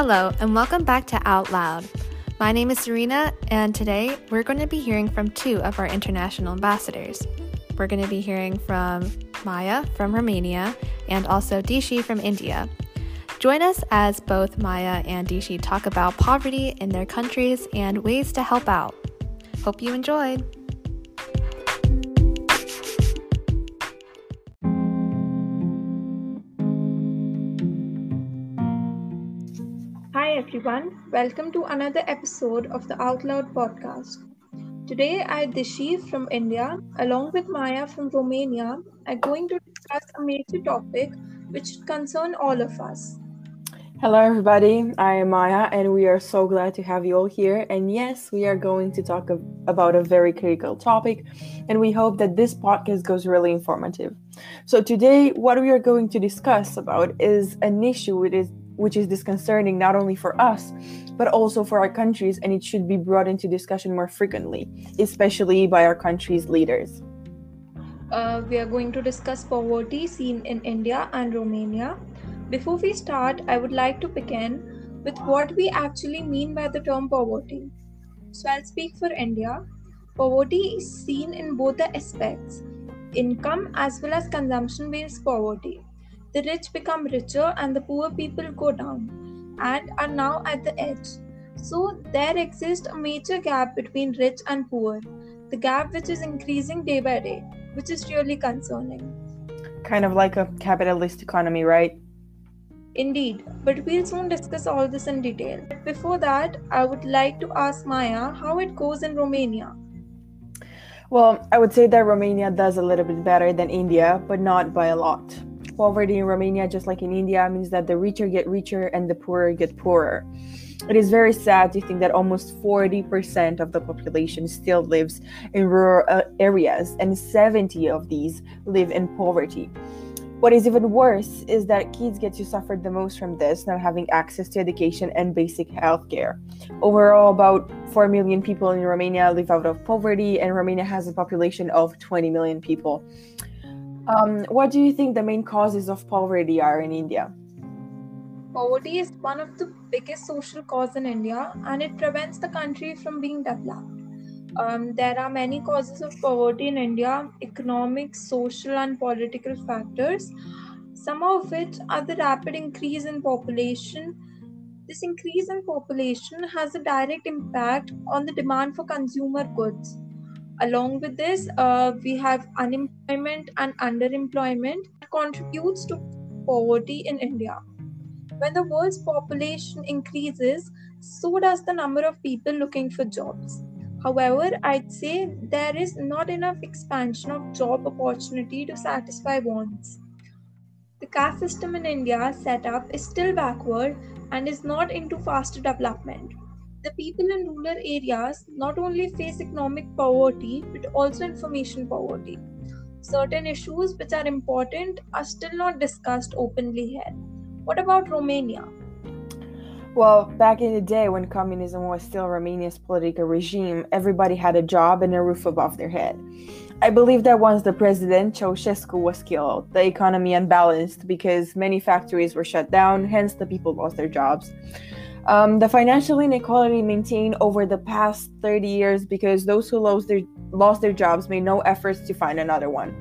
Hello, and welcome back to Out Loud. My name is Serena, and today we're going to be hearing from two of our international ambassadors. We're going to be hearing from Maya from Romania and also Dishi from India. Join us as both Maya and Dishi talk about poverty in their countries and ways to help out. Hope you enjoyed! Everyone. Welcome to another episode of the Out Loud podcast. Today, I, Dishi from India, along with Maya from Romania, are going to discuss a major topic which concern all of us. Hello, everybody. I am Maya, and we are so glad to have you all here. And yes, we are going to talk about a very critical topic, and we hope that this podcast goes really informative. So today, what we are going to discuss about is an issue which is which is disconcerting not only for us, but also for our countries, and it should be brought into discussion more frequently, especially by our country's leaders. Uh, we are going to discuss poverty seen in India and Romania. Before we start, I would like to begin with what we actually mean by the term poverty. So, I'll speak for India. Poverty is seen in both the aspects income as well as consumption based poverty. The rich become richer and the poor people go down and are now at the edge. So there exists a major gap between rich and poor, the gap which is increasing day by day, which is really concerning. Kind of like a capitalist economy, right? Indeed, but we'll soon discuss all this in detail. But before that, I would like to ask Maya how it goes in Romania. Well, I would say that Romania does a little bit better than India, but not by a lot poverty in Romania, just like in India, means that the richer get richer and the poorer get poorer. It is very sad to think that almost 40% of the population still lives in rural uh, areas, and 70 of these live in poverty. What is even worse is that kids get to suffer the most from this, not having access to education and basic health care. Overall, about 4 million people in Romania live out of poverty, and Romania has a population of 20 million people. Um, what do you think the main causes of poverty are in India? Poverty is one of the biggest social causes in India and it prevents the country from being developed. Um, there are many causes of poverty in India economic, social, and political factors, some of which are the rapid increase in population. This increase in population has a direct impact on the demand for consumer goods Along with this, uh, we have unemployment and underemployment contributes to poverty in India. When the world's population increases, so does the number of people looking for jobs. However, I'd say there is not enough expansion of job opportunity to satisfy wants. The caste system in India set up is still backward and is not into faster development the people in rural areas not only face economic poverty but also information poverty. Certain issues which are important are still not discussed openly here. What about Romania? Well, back in the day when communism was still Romania's political regime, everybody had a job and a roof above their head. I believe that once the president Ceausescu was killed, the economy unbalanced because many factories were shut down, hence the people lost their jobs. Um, the financial inequality maintained over the past 30 years because those who lost their, lost their jobs made no efforts to find another one.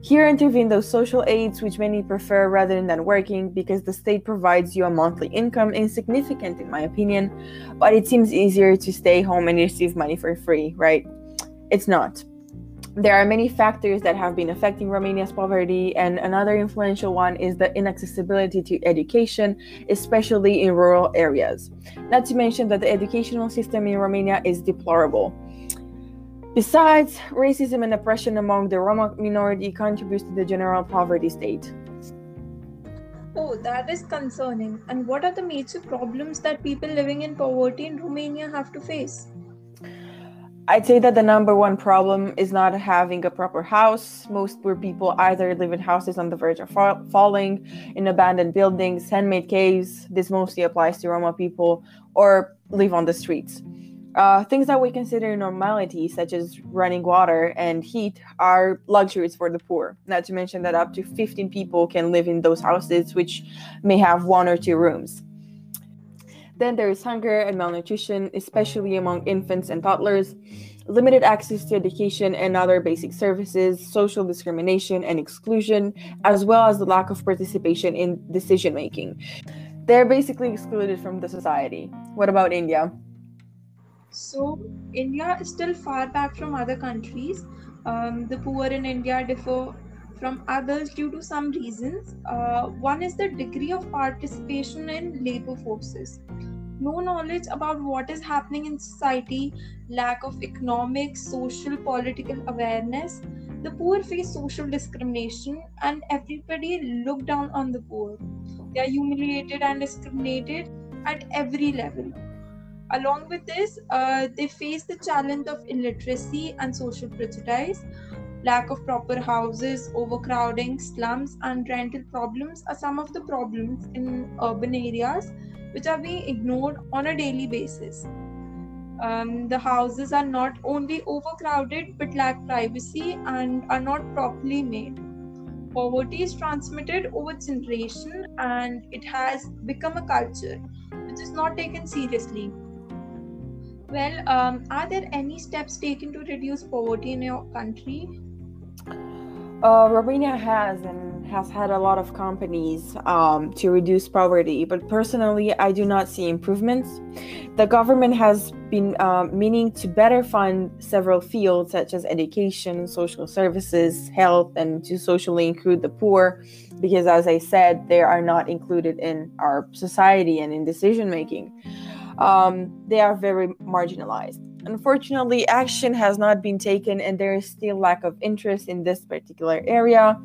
Here intervene those social aids which many prefer rather than working because the state provides you a monthly income, insignificant in my opinion, but it seems easier to stay home and receive money for free, right? It's not. There are many factors that have been affecting Romania's poverty, and another influential one is the inaccessibility to education, especially in rural areas. Not to mention that the educational system in Romania is deplorable. Besides, racism and oppression among the Roma minority contributes to the general poverty state. Oh, that is concerning. And what are the major problems that people living in poverty in Romania have to face? I'd say that the number one problem is not having a proper house. Most poor people either live in houses on the verge of fa- falling, in abandoned buildings, handmade caves. This mostly applies to Roma people, or live on the streets. Uh, things that we consider normality, such as running water and heat, are luxuries for the poor. Not to mention that up to 15 people can live in those houses, which may have one or two rooms. Then there is hunger and malnutrition, especially among infants and toddlers, limited access to education and other basic services, social discrimination and exclusion, as well as the lack of participation in decision making. They're basically excluded from the society. What about India? So, India is still far back from other countries. Um, the poor in India differ from others due to some reasons. Uh, one is the degree of participation in labor forces. No knowledge about what is happening in society, lack of economic, social, political awareness. The poor face social discrimination, and everybody look down on the poor. They are humiliated and discriminated at every level. Along with this, uh, they face the challenge of illiteracy and social prejudice. Lack of proper houses, overcrowding, slums, and rental problems are some of the problems in urban areas which are being ignored on a daily basis. Um, the houses are not only overcrowded but lack privacy and are not properly made. Poverty is transmitted over generation and it has become a culture which is not taken seriously. Well, um, are there any steps taken to reduce poverty in your country? Uh, Romania has and has had a lot of companies um, to reduce poverty, but personally, I do not see improvements. The government has been uh, meaning to better fund several fields such as education, social services, health, and to socially include the poor, because as I said, they are not included in our society and in decision making um, they are very marginalized. Unfortunately, action has not been taken, and there is still lack of interest in this particular area.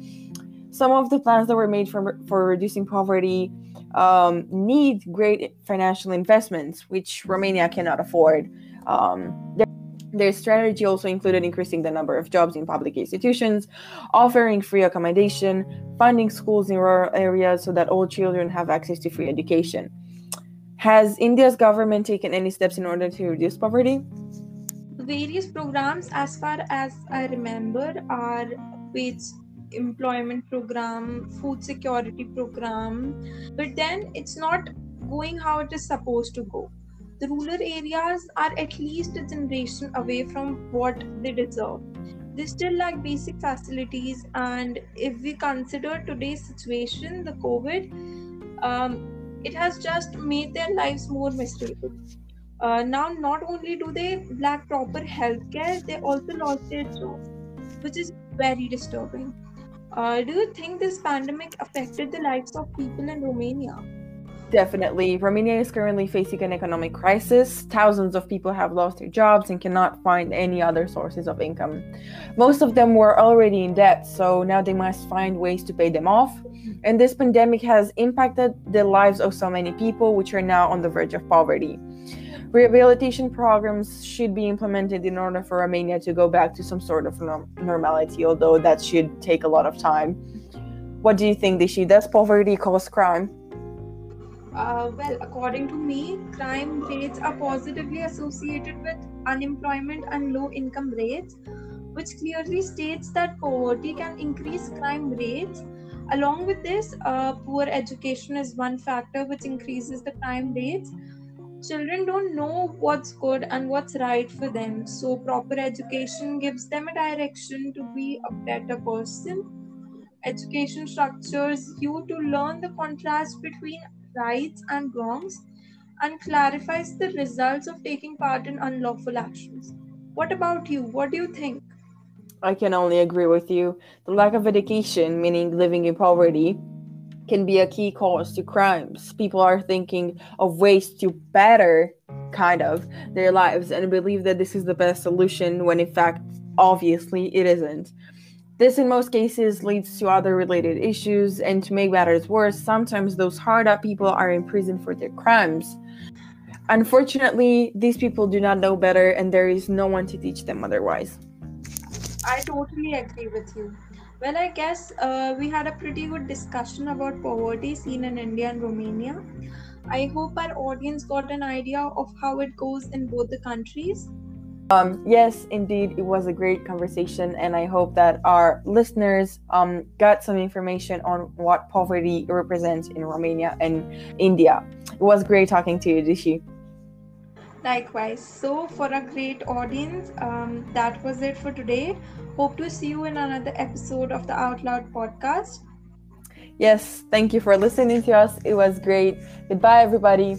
Some of the plans that were made for, for reducing poverty um, need great financial investments, which Romania cannot afford. Um, their, their strategy also included increasing the number of jobs in public institutions, offering free accommodation, funding schools in rural areas so that all children have access to free education. Has India's government taken any steps in order to reduce poverty? Various programs, as far as I remember, are wage employment program, food security program, but then it's not going how it is supposed to go. The rural areas are at least a generation away from what they deserve. They still lack basic facilities, and if we consider today's situation, the COVID, um, it has just made their lives more miserable. Uh, now, not only do they lack proper health care, they also lost their job, which is very disturbing. Uh, do you think this pandemic affected the lives of people in Romania? Definitely. Romania is currently facing an economic crisis. Thousands of people have lost their jobs and cannot find any other sources of income. Most of them were already in debt, so now they must find ways to pay them off. And this pandemic has impacted the lives of so many people, which are now on the verge of poverty. Rehabilitation programs should be implemented in order for Romania to go back to some sort of normality, although that should take a lot of time. What do you think, Dishi? Does poverty cause crime? Uh, well, according to me, crime rates are positively associated with unemployment and low income rates, which clearly states that poverty can increase crime rates. Along with this, uh, poor education is one factor which increases the crime rates. Children don't know what's good and what's right for them, so proper education gives them a direction to be a better person. Education structures you to learn the contrast between rights and wrongs and clarifies the results of taking part in unlawful actions. What about you? What do you think? I can only agree with you. The lack of education, meaning living in poverty, can be a key cause to crimes. People are thinking of ways to better, kind of, their lives and believe that this is the best solution when, in fact, obviously, it isn't. This, in most cases, leads to other related issues, and to make matters worse, sometimes those hard up people are in prison for their crimes. Unfortunately, these people do not know better, and there is no one to teach them otherwise. I totally agree with you. Well, I guess uh, we had a pretty good discussion about poverty seen in India and Romania. I hope our audience got an idea of how it goes in both the countries. Um, yes, indeed, it was a great conversation, and I hope that our listeners um, got some information on what poverty represents in Romania and India. It was great talking to you, Dishi. Likewise. So, for a great audience, um, that was it for today. Hope to see you in another episode of the Out Loud podcast. Yes, thank you for listening to us. It was great. Goodbye, everybody.